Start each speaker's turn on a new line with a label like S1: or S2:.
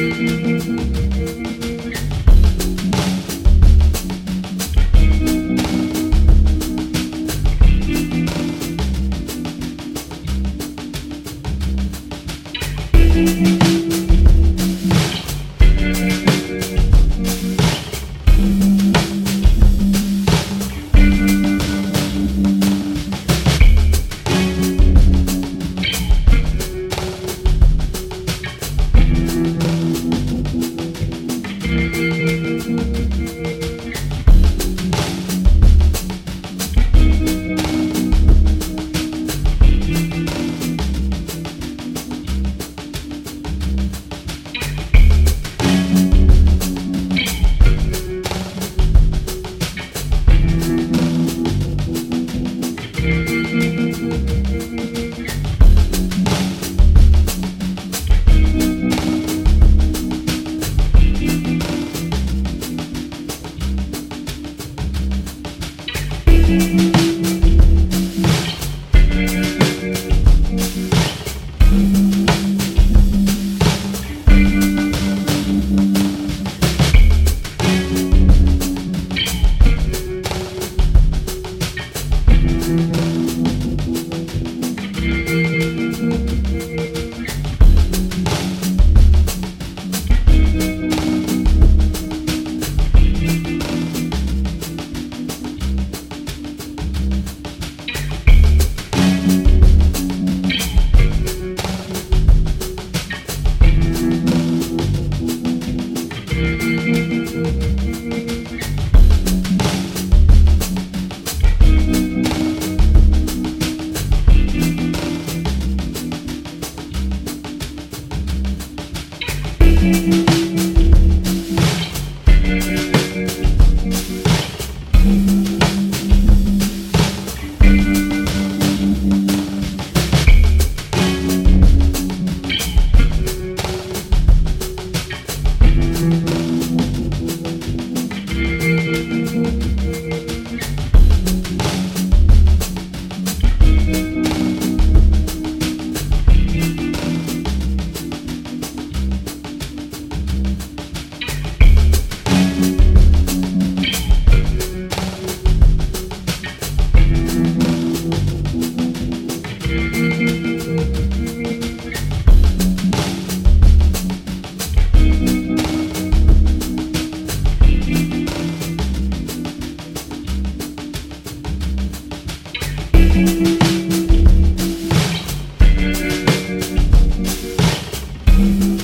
S1: Música thank you